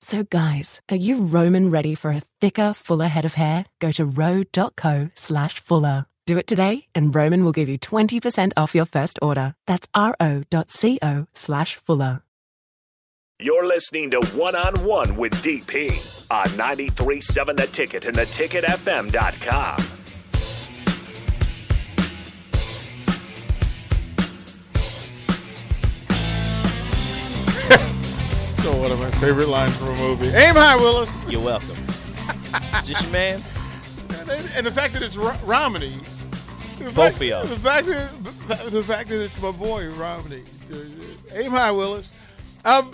So guys, are you Roman ready for a thicker, fuller head of hair? Go to ro.co slash fuller. Do it today and Roman will give you 20% off your first order. That's ro.co slash fuller. You're listening to One on One with DP on 93.7 The Ticket and theticketfm.com. Still one of my favorite lines from a movie. Aim high, Willis. You're welcome. Is this your man's? And, and the fact that it's Ro- Romney. The Both fact, of y'all. The fact that the fact that it's my boy Romney. Aim high, Willis. Um,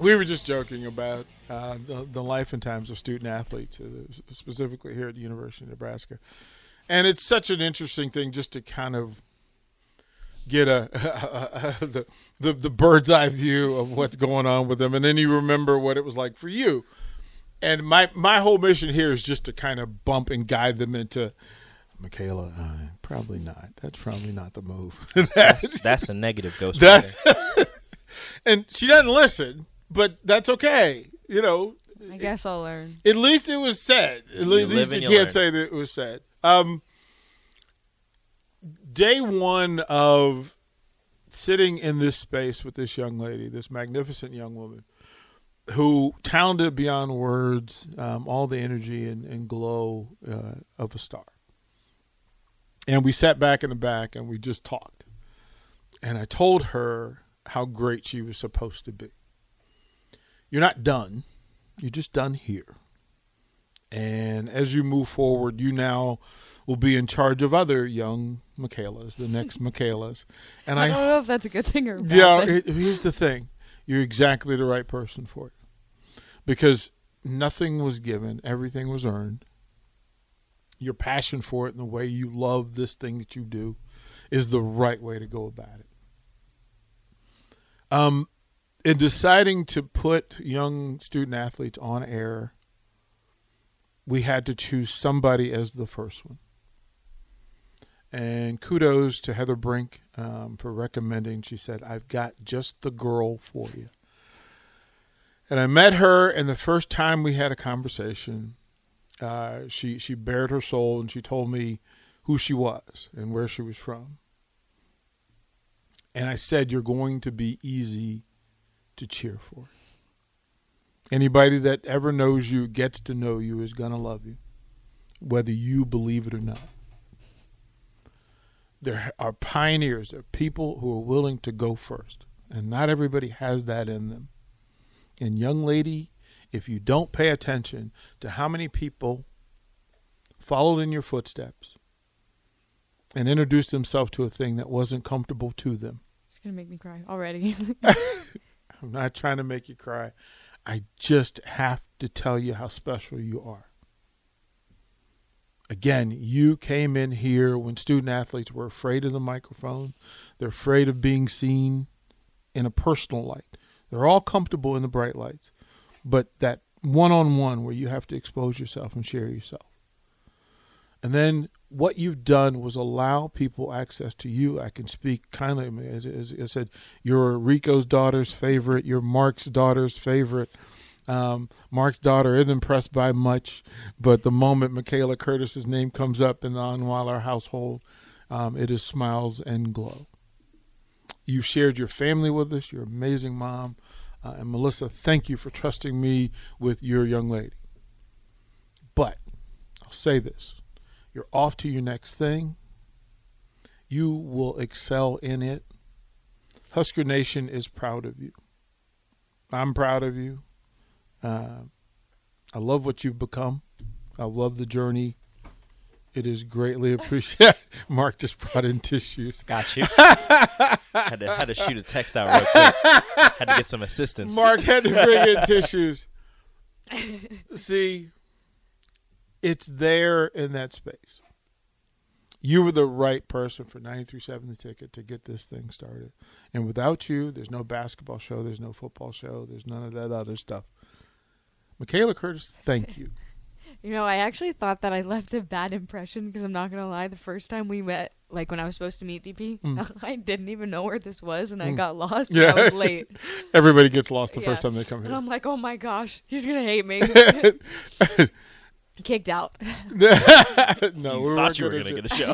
we were just joking about uh, the, the life and times of student athletes, uh, specifically here at the University of Nebraska, and it's such an interesting thing just to kind of get a, the, the the bird's eye view of what's going on with them, and then you remember what it was like for you. And my my whole mission here is just to kind of bump and guide them into Michaela. Uh, probably not. That's probably not the move. That's, that's a negative ghost. That's and she doesn't listen, but that's okay. You know, I guess I'll learn. at least it was said. At You least you you can't learn. say that it was said. Um, day one of sitting in this space with this young lady, this magnificent young woman, who talented beyond words, um, all the energy and, and glow uh, of a star. And we sat back in the back and we just talked. And I told her how great she was supposed to be. You're not done. You're just done here. And as you move forward, you now will be in charge of other young Michaelas, the next Michaelas. And I I, don't know if that's a good thing or bad yeah, it, here's the thing: you're exactly the right person for it, because nothing was given, everything was earned. Your passion for it and the way you love this thing that you do is the right way to go about it. Um, in deciding to put young student athletes on air, we had to choose somebody as the first one. And kudos to Heather Brink um, for recommending. She said, I've got just the girl for you. And I met her, and the first time we had a conversation, uh, she, she bared her soul and she told me who she was and where she was from. And I said, You're going to be easy to cheer for. Anybody that ever knows you, gets to know you, is going to love you, whether you believe it or not. There are pioneers, there are people who are willing to go first, and not everybody has that in them. And, young lady, if you don't pay attention to how many people followed in your footsteps and introduced themselves to a thing that wasn't comfortable to them, It's gonna make me cry already. I'm not trying to make you cry. I just have to tell you how special you are. Again, you came in here when student athletes were afraid of the microphone. They're afraid of being seen in a personal light. They're all comfortable in the bright lights. But that one on one where you have to expose yourself and share yourself. And then what you've done was allow people access to you. I can speak kindly. As, as I said, you're Rico's daughter's favorite. You're Mark's daughter's favorite. Um, Mark's daughter isn't impressed by much, but the moment Michaela Curtis's name comes up in the Onweiler household, um, it is smiles and glow. You shared your family with us. You're amazing mom. Uh, and Melissa, thank you for trusting me with your young lady. But I'll say this you're off to your next thing. You will excel in it. Husker Nation is proud of you. I'm proud of you. Uh, I love what you've become. I love the journey. It is greatly appreciated. Mark just brought in tissues. Got you. had, to, had to shoot a text out real quick. Had to get some assistance. Mark had to bring in tissues. See, it's there in that space. You were the right person for 937 the ticket to get this thing started. And without you, there's no basketball show, there's no football show, there's none of that other stuff. Michaela Curtis, thank you. You know, I actually thought that I left a bad impression because I'm not gonna lie. The first time we met, like when I was supposed to meet DP, I didn't even know where this was, and I got lost. Mm. Yeah. I was late, Everybody gets lost the Yeah. first time they come here. and here. I'm like, "Oh my gosh, he's gonna hate me." Kicked out. no, you we thought weren't you were gonna going to do- get a show.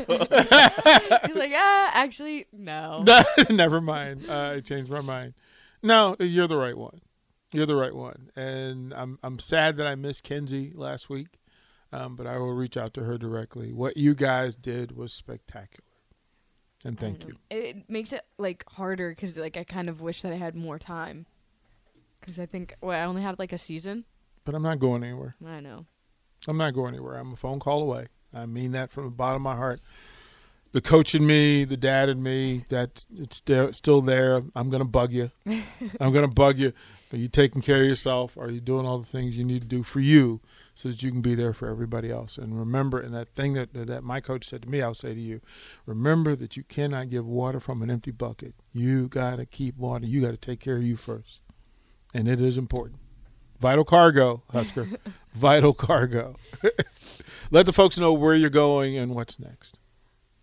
he's like, "Ah, actually, no." Never mind. Uh, I changed my mind. No, you're the right one. You're the right one, and I'm I'm sad that I missed Kenzie last week, um, but I will reach out to her directly. What you guys did was spectacular, and thank you. It, makes it like harder because like I kind of wish that I had more time. Because I think well, I only had like a season. But I'm not going anywhere. I know. I'm not going anywhere. I'm a phone call away. I mean that from the bottom of my heart. The coach in me, the dad in me, that's it's still still there. I'm gonna bug you. I'm gonna bug you. Are you taking care of yourself? Are you doing all the things you need to do for you so that you can be there for everybody else? And remember, and that thing that that my coach said to me, I'll say to you, remember that you cannot give water from an empty bucket. You gotta keep water. You gotta take care of you first, and it is important. Vital cargo, Husker. Vital cargo. Let the folks know where you're going and what's next.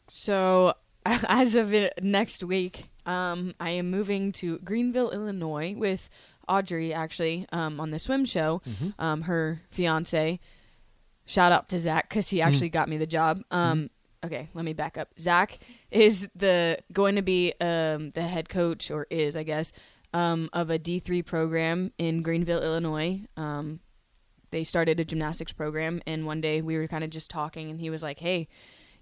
So as of next week, um, I am moving to Greenville, Illinois, with Audrey actually um, on the swim show. Um, her fiance. Shout out to Zach because he actually got me the job. Um, Okay, let me back up. Zach is the going to be um, the head coach, or is I guess, um, of a D three program in Greenville, Illinois. Um, they started a gymnastics program, and one day we were kind of just talking, and he was like, "Hey,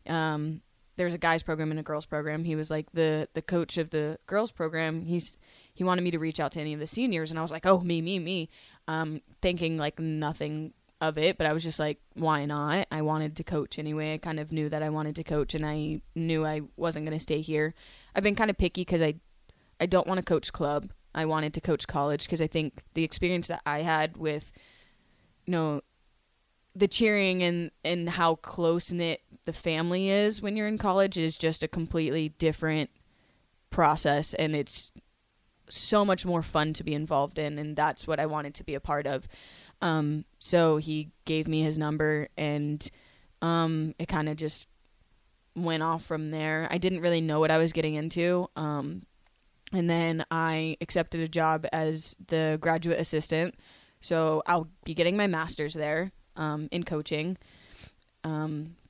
um, there's a guys program and a girls program." He was like the the coach of the girls program. He's he wanted me to reach out to any of the seniors, and I was like, "Oh, me, me, me," um, thinking like nothing of it, but I was just like, why not? I wanted to coach anyway. I kind of knew that I wanted to coach, and I knew I wasn't going to stay here. I've been kind of picky because I, I don't want to coach club. I wanted to coach college because I think the experience that I had with, you know, the cheering and and how close knit the family is when you're in college is just a completely different process, and it's so much more fun to be involved in, and that's what I wanted to be a part of. Um, so he gave me his number, and um, it kind of just went off from there. I didn't really know what I was getting into. Um, and then I accepted a job as the graduate assistant. So I'll be getting my master's there um, in coaching.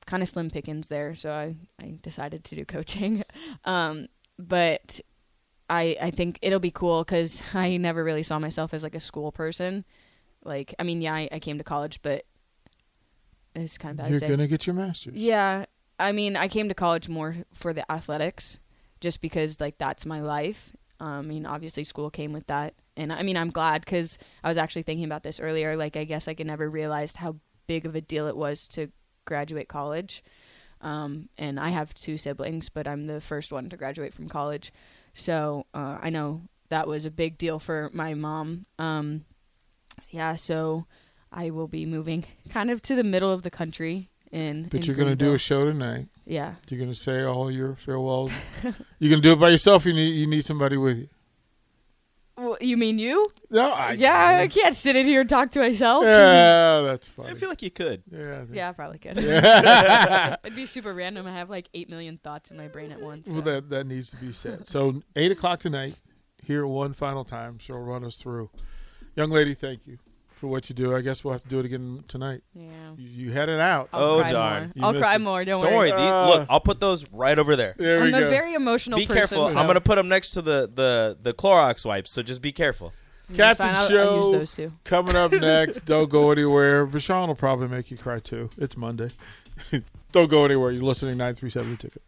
Kind of slim pickings there, so I, I decided to do coaching. um, but I I think it'll be cool because I never really saw myself as like a school person. Like I mean, yeah, I, I came to college, but it's kind of bad You're to gonna get your master's. Yeah, I mean, I came to college more for the athletics, just because like that's my life. Um, I mean, obviously school came with that, and I mean, I'm glad because I was actually thinking about this earlier. Like, I guess I could never realized how big of a deal it was to graduate college. Um, and I have two siblings, but I'm the first one to graduate from college, so uh, I know that was a big deal for my mom. Um, yeah, so I will be moving kind of to the middle of the country in. But in you're gonna do a show tonight. Yeah. You're gonna say all your farewells. you're gonna do it by yourself. You need you need somebody with you. Well, you mean you? No, I yeah, I can't sit in here and talk to myself. Yeah, that's funny. I feel like you could. yeah, I think- Yeah, I probably could. It'd be super random. I have like eight million thoughts in my brain at once. Well, so. that that needs to be said. So eight o'clock tonight. Here one final time. She'll run us through. Young lady, thank you for what you do. I guess we'll have to do it again tonight. yeah. You, you had it out. I'll Oh, cry darn. More. I'll cry it. more. Don't, Don't worry. worry. Uh, look, I'll put those right over there. There we I'm a go. very emotional Be person. careful. so- I'm gonna put them next to the the the Clorox wipes, so just be careful. Captain fine, I'll- I'll Show. use those too. Coming up next, don't go anywhere. Vashon will probably make you cry too. It's Monday. don't go anywhere. You're listening to 937 Ticket.